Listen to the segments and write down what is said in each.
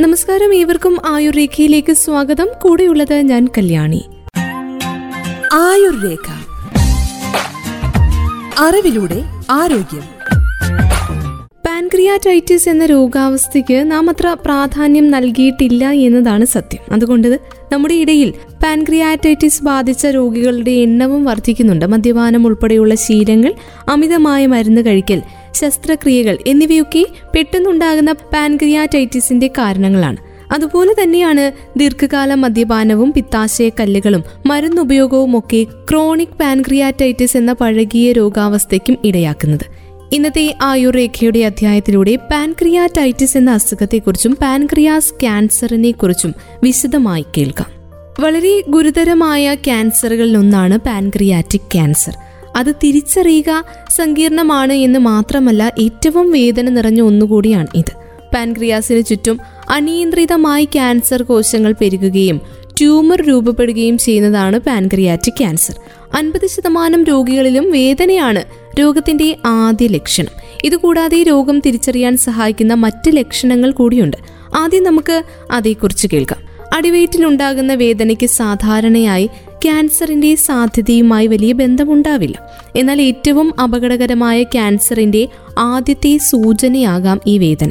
നമസ്കാരം ഏവർക്കും ആയുർ രേഖയിലേക്ക് സ്വാഗതം. കൂടെയുള്ളത് ഞാൻ കല്യാണി. ആയുർരേഖ. അറിവിലൂടെ ആരോഗ്യം. പാൻക്രിയാറ്റൈറ്റിസ് എന്ന രോഗാവസ്ഥയ്ക്ക് നാം അത്ര പ്രാധാന്യം നൽകിയിട്ടില്ല എന്നതാണ് സത്യം. അതുകൊണ്ട് നമ്മുടെ ഇടയിൽ പാൻക്രിയാറ്റൈറ്റിസ് ബാധിച്ച രോഗികളുടെ എണ്ണവും വർദ്ധിക്കുന്നുണ്ട്. മദ്യപാനം ഉൾപ്പെടെയുള്ള ശീലങ്ങൾ അമിതമായ മരുന്ന് കഴിക്കൽ ശസ്ത്രക്രിയകൾ എന്നിവയൊക്കെ പെട്ടെന്നുണ്ടാകുന്ന പാൻക്രിയാറ്റൈറ്റിസിന്റെ കാരണങ്ങളാണ്. അതുപോലെ തന്നെയാണ് ദീർഘകാല മദ്യപാനവും പിത്താശയ കല്ലുകളും മരുന്നുപയോഗവും ഒക്കെ ക്രോണിക് പാൻക്രിയാറ്റൈറ്റിസ് എന്ന പഴകിയ രോഗാവസ്ഥയ്ക്കും ഇടയാക്കുന്നത്. ഇന്നത്തെ ആയുർരേഖയുടെ അധ്യായത്തിലൂടെ പാൻക്രിയാറ്റൈറ്റിസ് എന്ന അസുഖത്തെക്കുറിച്ചും പാൻക്രിയാസ് ക്യാൻസറിനെ കുറിച്ചും വിശദമായി കേൾക്കാം. വളരെ ഗുരുതരമായ ക്യാൻസറുകളിൽ ഒന്നാണ് പാൻക്രിയാറ്റിക് ക്യാൻസർ. അത് തിരിച്ചറിയുക സങ്കീർണമാണ് എന്ന് മാത്രമല്ല ഏറ്റവും വേദന നിറഞ്ഞ ഒന്നുകൂടിയാണ് ഇത്. പാൻക്രിയാസിന് ചുറ്റും അനിയന്ത്രിതമായി ക്യാൻസർ കോശങ്ങൾ പെരുകുകയും ട്യൂമർ രൂപപ്പെടുകയും ചെയ്യുന്നതാണ് പാൻക്രിയാറ്റിക് ക്യാൻസർ. അൻപത് ശതമാനം രോഗികളിലും വേദനയാണ് രോഗത്തിന്റെ ആദ്യ ലക്ഷണം. ഇതുകൂടാതെ രോഗം തിരിച്ചറിയാൻ സഹായിക്കുന്ന മറ്റ് ലക്ഷണങ്ങൾ കൂടിയുണ്ട്. ആദ്യം നമുക്ക് അതേക്കുറിച്ച് കേൾക്കാം. അടിവയറ്റിലുണ്ടാകുന്ന വേദനയ്ക്ക് സാധാരണയായി ക്യാൻസറിന്റെ സാധ്യതയുമായി വലിയ ബന്ധമുണ്ടാവില്ല. എന്നാൽ ഏറ്റവും അപകടകരമായ ക്യാൻസറിന്റെ ആദ്യത്തെ സൂചനയാകാം ഈ വേദന.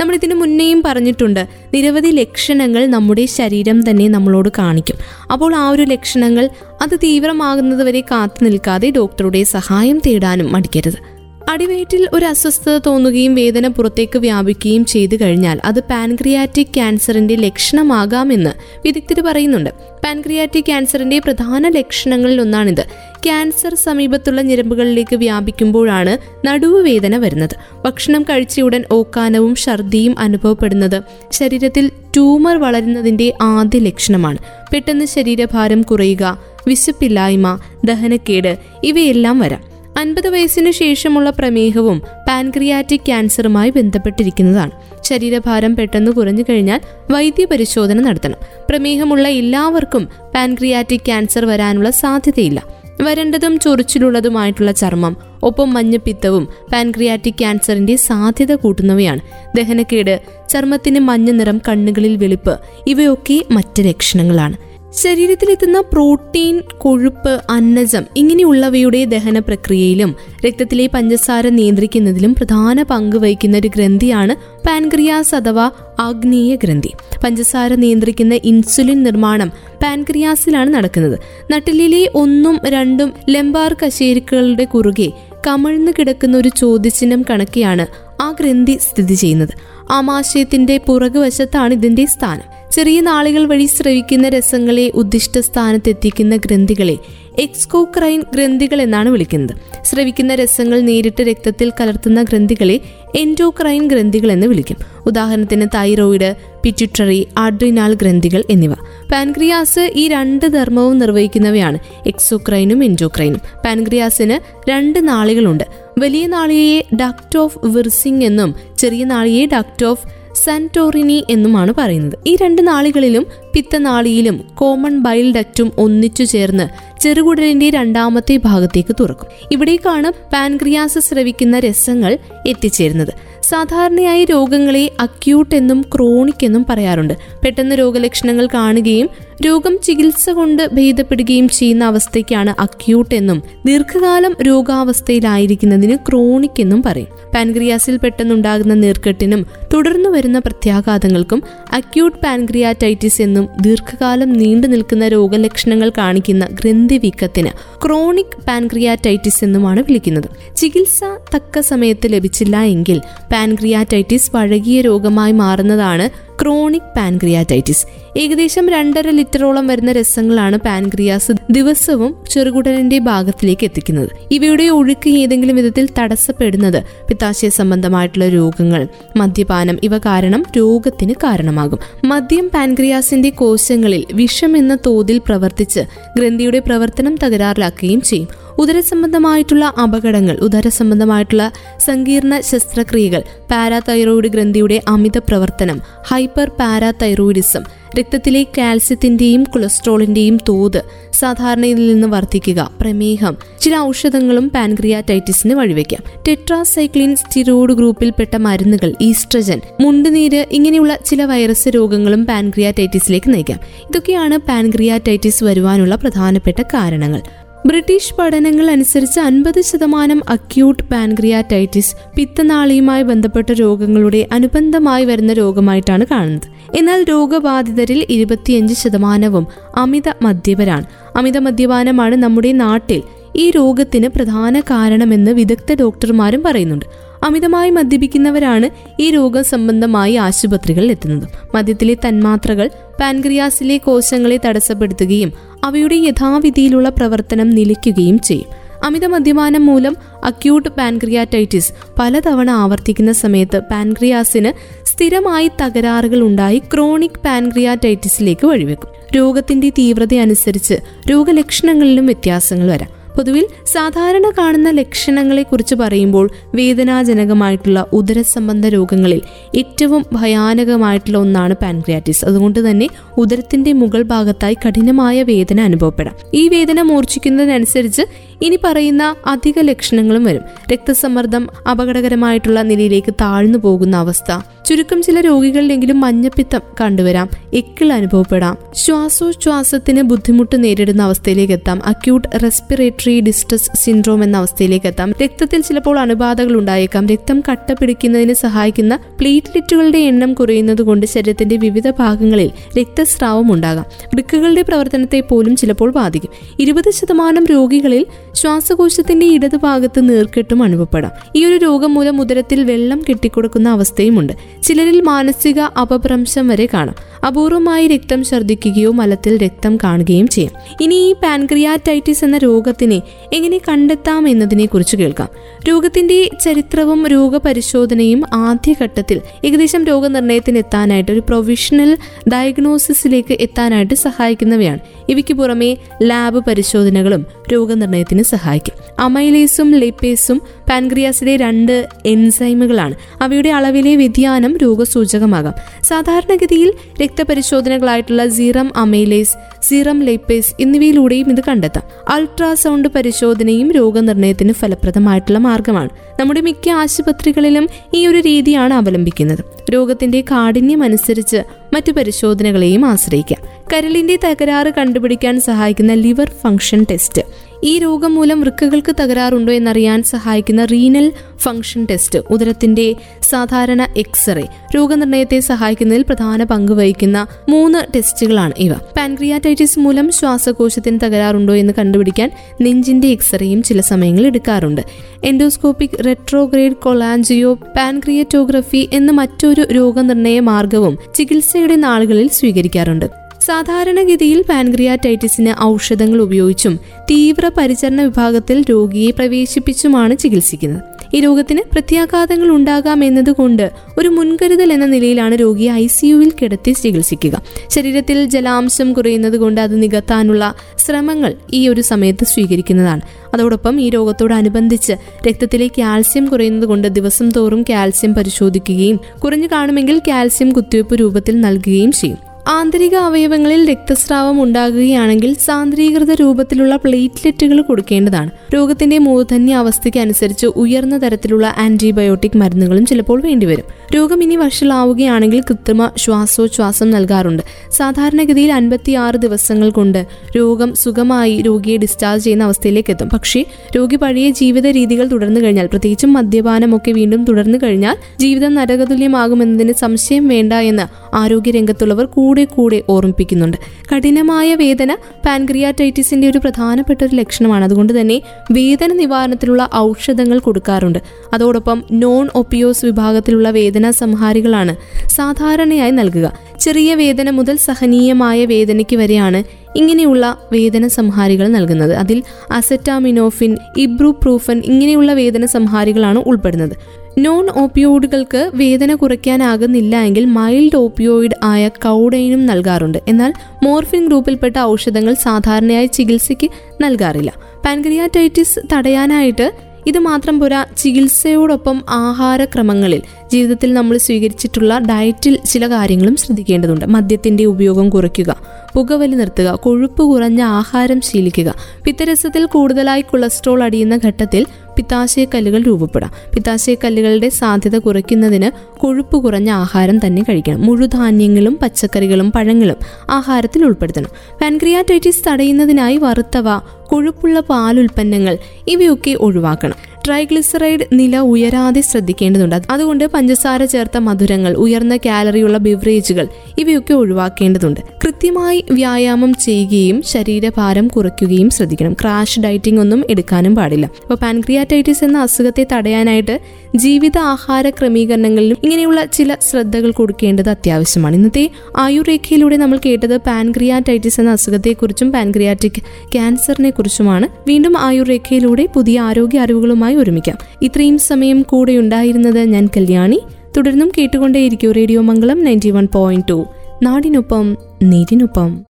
നമ്മൾ ഇതിനു മുന്നേയും പറഞ്ഞിട്ടുണ്ട് നിരവധി ലക്ഷണങ്ങൾ നമ്മുടെ ശരീരം തന്നെ നമ്മളോട് കാണിക്കും. അപ്പോൾ ആ ഒരു ലക്ഷണങ്ങൾ അത് തീവ്രമാകുന്നതുവരെ കാത്തു നിൽക്കാതെ ഡോക്ടറുടെ സഹായം തേടാനും മടിക്കരുത്. അടിവയറ്റിൽ ഒരു അസ്വസ്ഥത തോന്നുകയും വേദന പുറത്തേക്ക് വ്യാപിക്കുകയും ചെയ്തു കഴിഞ്ഞാൽ അത് പാൻക്രിയാറ്റിക് ക്യാൻസറിന്റെ ലക്ഷണമാകാമെന്ന് വിദഗ്ധർ പറയുന്നുണ്ട്. പാൻക്രിയാറ്റിക് ക്യാൻസറിന്റെ പ്രധാന ലക്ഷണങ്ങളിൽ ഒന്നാണിത് ക്യാൻസർ സമീപത്തുള്ള ഞരമ്പുകളിലേക്ക് വ്യാപിക്കുമ്പോഴാണ് നടുവ് വേദന വരുന്നത്. ഭക്ഷണം കഴിച്ചയുടൻ ഓക്കാനവും ഛർദിയും അനുഭവപ്പെടുന്നത് ശരീരത്തിൽ ട്യൂമർ വളരുന്നതിന്റെ ആദ്യ ലക്ഷണമാണ്. പെട്ടെന്ന് ശരീരഭാരം കുറയുക വിശപ്പില്ലായ്മ ദഹനക്കേട് ഇവയെല്ലാം വരാം. അൻപത് വയസ്സിനു ശേഷമുള്ള പ്രമേഹവും പാൻക്രിയാറ്റിക് ക്യാൻസറുമായി ബന്ധപ്പെട്ടിരിക്കുന്നതാണ്. ശരീരഭാരം പെട്ടെന്ന് കുറഞ്ഞു കഴിഞ്ഞാൽ വൈദ്യപരിശോധന നടത്തണം. പ്രമേഹമുള്ള എല്ലാവർക്കും പാൻക്രിയാറ്റിക് ക്യാൻസർ വരാനുള്ള സാധ്യതയില്ല. വരണ്ടതും ചൊറിച്ചിലുള്ളതുമായിട്ടുള്ള ചർമ്മം ഒപ്പം മഞ്ഞപ്പിത്തവും പാൻക്രിയാറ്റിക് ക്യാൻസറിന്റെ സാധ്യത കൂട്ടുന്നവയാണ്. ദഹനക്കേട് ചർമ്മത്തിന് മഞ്ഞ നിറം കണ്ണുകളിൽ വെളുപ്പ് ഇവയൊക്കെ മറ്റ് ലക്ഷണങ്ങളാണ്. ശരീരത്തിലെത്തുന്ന പ്രോട്ടീൻ കൊഴുപ്പ് അന്നജം ഇങ്ങനെയുള്ളവയുടെ ദഹന പ്രക്രിയയിലും രക്തത്തിലെ പഞ്ചസാര നിയന്ത്രിക്കുന്നതിലും പ്രധാന പങ്ക് വഹിക്കുന്ന ഒരു ഗ്രന്ഥിയാണ് പാൻക്രിയാസ് അഥവാ ആഗ്നേയ ഗ്രന്ഥി. പഞ്ചസാര നിയന്ത്രിക്കുന്ന ഇൻസുലിൻ നിർമ്മാണം പാൻക്രിയാസിലാണ് നടക്കുന്നത്. നട്ടിലിലെ ഒന്നും രണ്ടും ലംബാർ കശേരുക്കളുടെ കുറുകെ കമഴ്ന്നു കിടക്കുന്ന ഒരു ചോദ്യചിഹ്നം കണക്കെയാണ് ആ ഗ്രന്ഥി സ്ഥിതി ചെയ്യുന്നത്. ആമാശയത്തിന്റെ പുറകുവശത്താണ് ഇതിന്റെ സ്ഥാനം. ചെറിയ നാളുകൾ വഴി സ്രവിക്കുന്ന രസങ്ങളെ ഉദ്ദിഷ്ട സ്ഥാനത്തെത്തിക്കുന്ന ഗ്രന്ഥികളെ എക്സ്കോക്രൈൻ ഗ്രന്ഥികൾ എന്നാണ് വിളിക്കുന്നത്. സ്രവിക്കുന്ന രസങ്ങൾ നേരിട്ട് രക്തത്തിൽ കലർത്തുന്ന ഗ്രന്ഥികളെ എൻഡോക്രൈൻ ഗ്രന്ഥികൾ എന്ന് വിളിക്കും. ഉദാഹരണത്തിന് തൈറോയിഡ് പിറ്റുട്ടറി ആഡ്രിനാൾ ഗ്രന്ഥികൾ എന്നിവ. പാൻക്രിയാസ് ഈ രണ്ട് ധർമ്മവും നിർവഹിക്കുന്നവയാണ് എക്സോക്രൈനും എൻഡോക്രൈനും. പാൻക്രിയാസിന് രണ്ട് നാളികളുണ്ട്. വലിയ നാളിയെ ഡക്ട് ഓഫ് വിർസിംഗ് എന്നും ചെറിയ നാളിയെ ഡക്ട് ഓഫ് സന്റോറിനി എന്നുമാണ് പറയുന്നത്. ഈ രണ്ട് നാളികളിലും പിത്തനാളിയിലും കോമൺ ബൈൽ ഡക്റ്റും ഒന്നിച്ചു ചേർന്ന് ചെറുകുടലിന്റെ രണ്ടാമത്തെ ഭാഗത്തേക്ക് തുറക്കും. ഇവിടേക്കാണ് പാൻക്രിയാസ് സ്രവിക്കുന്ന രസങ്ങൾ എത്തിച്ചേരുന്നത്. സാധാരണയായി രോഗങ്ങളെ അക്യൂട്ട് എന്നും ക്രോണിക് എന്നും പറയാറുണ്ട്. പെട്ടെന്ന് രോഗലക്ഷണങ്ങൾ കാണുകയും രോഗം ചികിത്സ കൊണ്ട് ഭേദപ്പെടുകയും ചെയ്യുന്ന അവസ്ഥയ്ക്കാണ് അക്യൂട്ട് എന്നും ദീർഘകാലം രോഗാവസ്ഥയിലായിരിക്കുന്നതിന് ക്രോണിക് എന്നും പറയും. പാൻക്രിയാസിൽ പെട്ടെന്നുണ്ടാകുന്ന നീർക്കെട്ടിനും തുടർന്നു വരുന്ന പ്രത്യാഘാതങ്ങൾക്കും അക്യൂട്ട് പാൻക്രിയാറ്റൈറ്റിസ് എന്നും ദീർഘകാലം നീണ്ടു നിൽക്കുന്ന രോഗലക്ഷണങ്ങൾ കാണിക്കുന്ന ഗ്രന്ഥിവീക്കത്തിന് ക്രോണിക് പാൻക്രിയാറ്റൈറ്റിസ് എന്നുമാണ് വിളിക്കുന്നത്. ചികിത്സ തക്ക സമയത്ത് ലഭിച്ചില്ല എങ്കിൽ പാൻക്രിയാറ്റൈറ്റിസ് പഴകിയ രോഗമായി മാറുന്നതാണ് ക്രോണിക് പാൻക്രിയാറ്റൈറ്റിസ് ഏകദേശം രണ്ടര ലിറ്ററോളം വരുന്ന രസങ്ങളാണ് പാൻക്രിയാസ് ദിവസവും ചെറുകുടലിന്റെ ഭാഗത്തിലേക്ക് എത്തിക്കുന്നത്. ഇവയുടെ ഒഴുക്ക് ഏതെങ്കിലും വിധത്തിൽ തടസ്സപ്പെടുന്നത് പിത്താശയ സംബന്ധമായിട്ടുള്ള രോഗങ്ങൾ മദ്യപാനം ഇവ കാരണം രോഗത്തിന് കാരണമാകും. മദ്യം പാൻക്രിയാസിന്റെ കോശങ്ങളിൽ വിഷം എന്ന തോതിൽ പ്രവർത്തിച്ച് ഗ്രന്ഥിയുടെ പ്രവർത്തനം തകരാറിലാക്കുകയും ചെയ്യും. ഉദരസംബന്ധമായിട്ടുള്ള അപകടങ്ങൾ ഉദരസംബന്ധമായിട്ടുള്ള സങ്കീർണ ശസ്ത്രക്രിയകൾ പാരാതൈറോയിഡ് ഗ്രന്ഥിയുടെ അമിത പ്രവർത്തനം ഹൈപ്പർ പാരാതൈറോയിഡിസം രക്തത്തിലെ കാൽസ്യത്തിന്റെയും കൊളസ്ട്രോളിന്റെയും തോത് സാധാരണയിൽ നിന്ന് വർദ്ധിക്കുക പ്രമേഹം ചില ഔഷധങ്ങളും പാൻക്രിയാറ്റൈറ്റിസിന് വഴിവെക്കാം. ടെട്രാസൈക്ലിൻ സ്റ്റിറോയിഡ് ഗ്രൂപ്പിൽപ്പെട്ട മരുന്നുകൾ ഈസ്ട്രജൻ മുണ്ടുനീര് ഇങ്ങനെയുള്ള ചില വൈറസ് രോഗങ്ങളും പാൻക്രിയാറ്റൈറ്റിസിലേക്ക് നയിക്കാം. ഇതൊക്കെയാണ് പാൻക്രിയാറ്റൈറ്റിസ് വരുവാനുള്ള പ്രധാനപ്പെട്ട കാരണങ്ങൾ. ബ്രിട്ടീഷ് പഠനങ്ങൾ അനുസരിച്ച് അൻപത് ശതമാനം അക്യൂട്ട് പാൻക്രിയാറ്റൈറ്റിസ് പിത്തനാളിയുമായി ബന്ധപ്പെട്ട രോഗങ്ങളുടെ അനുബന്ധമായി വരുന്ന രോഗമായിട്ടാണ് കാണുന്നത്. എന്നാൽ രോഗബാധിതരിൽ ഇരുപത്തിയഞ്ച് ശതമാനവും അമിത മദ്യപരാണ്. അമിത മദ്യപാനമാണ് നമ്മുടെ നാട്ടിൽ ഈ രോഗത്തിന് പ്രധാന കാരണമെന്ന് വിദഗ്ധ ഡോക്ടർമാരും പറയുന്നുണ്ട്. അമിതമായി മദ്യപിക്കുന്നവരാണ് ഈ രോഗം സംബന്ധമായി ആശുപത്രികളിൽ എത്തുന്നത്. മദ്യത്തിലെ തന്മാത്രകൾ പാൻക്രിയാസിലെ കോശങ്ങളെ തടസ്സപ്പെടുത്തുകയും അവയുടെ യഥാവിധിയിലുള്ള പ്രവർത്തനം നിലയ്ക്കുകയും ചെയ്യും. അമിത മദ്യപാനം മൂലം അക്യൂട്ട് പാൻക്രിയാറ്റൈറ്റിസ് പലതവണ ആവർത്തിക്കുന്ന സമയത്ത് പാൻക്രിയാസിന് സ്ഥിരമായി തകരാറുകൾ ഉണ്ടായി ക്രോണിക് പാൻക്രിയാറ്റൈറ്റിസിലേക്ക് വഴിവെക്കും. രോഗത്തിന്റെ തീവ്രത അനുസരിച്ച് രോഗലക്ഷണങ്ങളിലും വ്യത്യാസങ്ങൾ വരാം. പൊതുവിൽ സാധാരണ കാണുന്ന ലക്ഷണങ്ങളെ കുറിച്ച് പറയുമ്പോൾ വേദനാജനകമായിട്ടുള്ള ഉദരസംബന്ധ രോഗങ്ങളിൽ ഏറ്റവും ഭയാനകമായിട്ടുള്ള ഒന്നാണ് പാൻക്രിയാറ്റിസ്. അതുകൊണ്ട് തന്നെ ഉദരത്തിന്റെ മുകൾ ഭാഗത്തായി കഠിനമായ വേദന അനുഭവപ്പെടാം. ഈ വേദന മൂർച്ഛിക്കുന്നതിനനുസരിച്ച് ഇനി പറയുന്ന അധിക ലക്ഷണങ്ങളും വരും. രക്തസമ്മർദ്ദം അപകടകരമായിട്ടുള്ള നിലയിലേക്ക് താഴ്ന്നു പോകുന്ന അവസ്ഥ. ചുരുക്കം ചില രോഗികളിലെങ്കിലും മഞ്ഞപ്പിത്തം കണ്ടുവരാം. എക്കിൾ അനുഭവപ്പെടാം. ശ്വാസോച്ഛ്വാസത്തിന് ബുദ്ധിമുട്ട് നേരിടുന്ന അവസ്ഥയിലേക്ക് എത്താം. അക്യൂട്ട് റെസ്പിറേറ്ററി ഡിസ്ട്രസ് സിൻഡ്രോം എന്ന അവസ്ഥയിലേക്ക് എത്താം രക്തത്തിൽ ചിലപ്പോൾ അണുബാധകൾ ഉണ്ടായേക്കാം രക്തം കട്ട പിടിക്കുന്നതിന് സഹായിക്കുന്ന പ്ലേറ്റ്ലെറ്റുകളുടെ എണ്ണം കുറയുന്നത് കൊണ്ട് ശരീരത്തിന്റെ വിവിധ ഭാഗങ്ങളിൽ രക്തസ്രാവം ഉണ്ടാകാം. വൃക്കുകളുടെ പ്രവർത്തനത്തെ പോലും ചിലപ്പോൾ ബാധിക്കും. ഇരുപത് ശതമാനം രോഗികളിൽ ശ്വാസകോശത്തിന്റെ ഇടതുഭാഗത്ത് നീർക്കെട്ടും അനുഭവപ്പെടാം ഈ ഒരു രോഗം മൂലം ഉദരത്തിൽ വെള്ളം കെട്ടിക്കൊടുക്കുന്ന അവസ്ഥയുമുണ്ട്. ചിലരിൽ മാനസിക അപഭ്രംശം വരെ കാണാം. അപൂർവമായി രക്തം ഛർദ്ദിക്കുകയോ മലത്തിൽ രക്തം കാണുകയും ചെയ്യും. ഇനി ഈ പാൻക്രിയാറ്റൈറ്റിസ് എന്ന രോഗത്തിനെ എങ്ങനെ കണ്ടെത്താം എന്നതിനെ കുറിച്ച് കേൾക്കാം. രോഗത്തിന്റെ ചരിത്രവും രോഗപരിശോധനയും ആദ്യഘട്ടത്തിൽ ഏകദേശം രോഗനിർണയത്തിന് എത്താനായിട്ട് ഒരു പ്രൊവിഷണൽ ഡയഗ്നോസിസിലേക്ക് എത്താനായിട്ട് സഹായിക്കുന്നവയാണ്. ഇവയ്ക്ക് പുറമെ ലാബ് പരിശോധനകളും രോഗനിർണയത്തിന് സഹായിക്കും. അമൈലേസും ലിപ്പേസും പാൻക്രിയാസിലെ രണ്ട് എൻസൈമുകളാണ്. അവയുടെ അളവിലെ വ്യതിയാനം രോഗസൂചകമാകാം. സാധാരണഗതിയിൽ രക്തപരിശോധനകളായിട്ടുള്ള സീറം അമൈലേസ് സീറം ലേപ്പേസ് എന്നിവയിലൂടെയും ഇത് കണ്ടെത്താം. അൾട്രാസൗണ്ട് പരിശോധനയും രോഗനിർണയത്തിന് ഫലപ്രദമായിട്ടുള്ള മാർഗമാണ്. നമ്മുടെ മിക്ക ആശുപത്രികളിലും ഈ ഒരു രീതിയാണ് അവലംബിക്കുന്നത്. രോഗത്തിന്റെ കാഠിന്യം അനുസരിച്ച് മറ്റു പരിശോധനകളെയും ആശ്രയിക്കാം. കരളിന്റെ തകരാറ് കണ്ടുപിടിക്കാൻ സഹായിക്കുന്ന ലിവർ ഫംഗ്ഷൻ ടെസ്റ്റ്. ഈ രോഗം മൂലം വൃക്കകൾക്ക് തകരാറുണ്ടോ എന്നറിയാൻ സഹായിക്കുന്ന റീനൽ ഫംഗ്ഷൻ ടെസ്റ്റ് ഉദരത്തിന്റെ സാധാരണ എക്സ്റേ രോഗനിർണയത്തെ സഹായിക്കുന്നതിൽ പ്രധാന പങ്ക് വഹിക്കുന്ന മൂന്ന് ടെസ്റ്റുകളാണ് ഇവ. പാൻക്രിയാറ്റൈറ്റിസ് മൂലം ശ്വാസകോശത്തിന് തകരാറുണ്ടോ എന്ന് കണ്ടുപിടിക്കാൻ നെഞ്ചിന്റെ എക്സ്റേയും ചില സമയങ്ങളിൽ എടുക്കാറുണ്ട്. എൻഡോസ്കോപ്പിക് റെട്രോഗ്രേഡ് കൊളാൻജിയോ പാൻക്രിയറ്റോഗ്രഫി എന്ന മറ്റൊരു രോഗനിർണയ മാർഗവും ചികിത്സയുടെ നാളുകളിൽ സ്വീകരിക്കാറുണ്ട്. സാധാരണഗതിയിൽ പാൻക്രിയാറ്റൈറ്റിസിന് ഔഷധങ്ങൾ ഉപയോഗിച്ചും തീവ്ര പരിചരണ വിഭാഗത്തിൽ രോഗിയെ പ്രവേശിപ്പിച്ചുമാണ് ചികിത്സിക്കുന്നത്. ഈ രോഗത്തിന് പ്രത്യാഘാതങ്ങൾ ഉണ്ടാകാം എന്നതുകൊണ്ട് ഒരു മുൻകരുതൽ എന്ന നിലയിലാണ് രോഗിയെ ഐ സിയുവിൽ കിടത്തി ചികിത്സിക്കുക. ശരീരത്തിൽ ജലാംശം കുറയുന്നത് കൊണ്ട് അത് നികത്താനുള്ള ശ്രമങ്ങൾ ഈ ഒരു സമയത്ത് സ്വീകരിക്കുന്നതാണ്. അതോടൊപ്പം ഈ രോഗത്തോടനുബന്ധിച്ച് രക്തത്തിലെ കാൽസ്യം കുറയുന്നത് കൊണ്ട് ദിവസം തോറും കാൽസ്യം പരിശോധിക്കുകയും കുറഞ്ഞു കാണുമെങ്കിൽ കാൽസ്യം കുത്തിവയ്പ് രൂപത്തിൽ നൽകുകയും ചെയ്യും. ആന്തരിക അവയവങ്ങളിൽ രക്തസ്രാവം ഉണ്ടാകുകയാണെങ്കിൽ സാന്ദ്രീകൃത രൂപത്തിലുള്ള പ്ലേറ്റ്ലെറ്റുകൾ കൊടുക്കേണ്ടതാണ്. രോഗത്തിന്റെ മൂർധന്യ അവസ്ഥയ്ക്ക് അനുസരിച്ച് ഉയർന്ന തരത്തിലുള്ള ആന്റിബയോട്ടിക് മരുന്നുകളും ചിലപ്പോൾ വേണ്ടിവരും. രോഗം ഇനി വഷളാവുകയാണെങ്കിൽ കൃത്രിമ ശ്വാസോച്ഛ്വാസം നൽകാറുണ്ട്. സാധാരണഗതിയിൽ അൻപത്തിയാറ് ദിവസങ്ങൾ കൊണ്ട് രോഗം സുഖമായി രോഗിയെ ഡിസ്ചാർജ് ചെയ്യുന്ന അവസ്ഥയിലേക്ക് എത്തും. പക്ഷേ രോഗി പഴയ ജീവിത രീതികൾ തുടർന്നു കഴിഞ്ഞാൽ പ്രത്യേകിച്ചും മദ്യപാനമൊക്കെ വീണ്ടും തുടർന്നു കഴിഞ്ഞാൽ ജീവിതം നരകതുല്യമാകുമെന്നതിന് സംശയം വേണ്ട എന്ന് ആരോഗ്യരംഗത്തുള്ളവർ കൂടെ കൂടെ ഓർമ്മിപ്പിക്കുന്നുണ്ട്. കഠിനമായ വേദന പാൻക്രിയാറ്റൈറ്റിസിന്റെ ഒരു പ്രധാനപ്പെട്ട ഒരു ലക്ഷണമാണ്. അതുകൊണ്ട് തന്നെ വേദന നിവാരണത്തിലുള്ള ഔഷധങ്ങൾ കൊടുക്കാറുണ്ട്. അതോടൊപ്പം നോൺ ഒപ്പിയോസ് വിഭാഗത്തിലുള്ള വേദന സംഹാരികളാണ് സാധാരണയായി നൽകുക. ചെറിയ വേദന മുതൽ സഹനീയമായ വേദനയ്ക്ക് വരെയാണ് ഇങ്ങനെയുള്ള വേദന സംഹാരികൾ നൽകുന്നത്. അതിൽ അസറ്റാമിനോഫിൻ ഇബ്രൂപ്രൂഫൻ ഇങ്ങനെയുള്ള വേദന സംഹാരികളാണ് ഉൾപ്പെടുന്നത്. നോൺ ഓപ്പിയോയിഡുകൾക്ക് വേദന കുറയ്ക്കാനാകുന്നില്ല എങ്കിൽ മൈൽഡ് ഓപ്പിയോയിഡ് ആയ കൗഡൈനും നൽകാറുണ്ട്. എന്നാൽ മോർഫിൻ ഗ്രൂപ്പിൽപ്പെട്ട ഔഷധങ്ങൾ സാധാരണയായി ചികിത്സയ്ക്ക് നൽകാറില്ല. പാൻക്രിയാറ്റൈറ്റിസ് തടയാനായിട്ട് ഇത് മാത്രം പോരാ ചികിത്സയോടൊപ്പം ആഹാരക്രമങ്ങളിൽ ജീവിതത്തിൽ നമ്മൾ സ്വീകരിച്ചിട്ടുള്ള ഡയറ്റിൽ ചില കാര്യങ്ങളും ശ്രദ്ധിക്കേണ്ടതുണ്ട്. മദ്യത്തിന്റെ ഉപയോഗം കുറയ്ക്കുക പുകവലി നിർത്തുക കൊഴുപ്പ് കുറഞ്ഞ ആഹാരം ശീലിക്കുക പിത്തരസത്തിൽ കൂടുതലായി കൊളസ്ട്രോൾ അടിയുന്ന ഘട്ടത്തിൽ പിത്താശയക്കല്ലുകൾ രൂപപ്പെടാം. പിത്താശയക്കല്ലുകളുടെ സാധ്യത കുറയ്ക്കുന്നതിന് കൊഴുപ്പ് കുറഞ്ഞ ആഹാരം തന്നെ കഴിക്കണം. മുഴുധാന്യങ്ങളും പച്ചക്കറികളും പഴങ്ങളും ആഹാരത്തിൽ ഉൾപ്പെടുത്തണം. പാൻക്രിയാറ്റൈറ്റിസ് തടയുന്നതിനായി വറുത്തവ കൊഴുപ്പുള്ള പാലുൽപ്പന്നങ്ങൾ ഇവയൊക്കെ ഒഴിവാക്കണം. ട്രൈഗ്ലിസറൈഡ് നില ഉയരാതെ ശ്രദ്ധിക്കേണ്ടതുണ്ട്. അതുകൊണ്ട് പഞ്ചസാര ചേർത്ത മധുരങ്ങൾ ഉയർന്ന കാലറിയുള്ള ബിവറേജുകൾ ഇവയൊക്കെ ഒഴിവാക്കേണ്ടതുണ്ട്. കൃത്യമായി വ്യായാമം ചെയ്യുകയും ശരീരഭാരം കുറയ്ക്കുകയും ശ്രദ്ധിക്കണം. ക്രാഷ് ഡയറ്റിംഗ് ഒന്നും എടുക്കാനും പാടില്ല. അപ്പോൾ പാൻക്രിയാറ്റൈറ്റിസ് എന്ന അസുഖത്തെ തടയാനായിട്ട് ജീവിത ആഹാര ക്രമീകരണങ്ങളിലും ഇങ്ങനെയുള്ള ചില ശ്രദ്ധകൾ കൊടുക്കേണ്ടത് അത്യാവശ്യമാണ്. ഇന്നത്തെ ആയുർരേഖയിലൂടെ നമ്മൾ കേട്ടത് പാൻക്രിയാറ്റൈറ്റിസ് എന്ന അസുഖത്തെക്കുറിച്ചും പാൻക്രിയാറ്റിക് ക്യാൻസറിനെ കുറിച്ചുമാണ് വീണ്ടും ആയുർരേഖയിലൂടെ പുതിയ ആരോഗ്യ അറിവുകളുമായി ഒരുമിക്കാം. ഇത്രയും സമയം കൂടെ ഉണ്ടായിരുന്നത് ഞാൻ കല്യാണി. തുടർന്നും കേട്ടുകൊണ്ടേയിരിക്കും radio Mangalam ninety one point two. നാടിനൊപ്പം നീരിനൊപ്പം.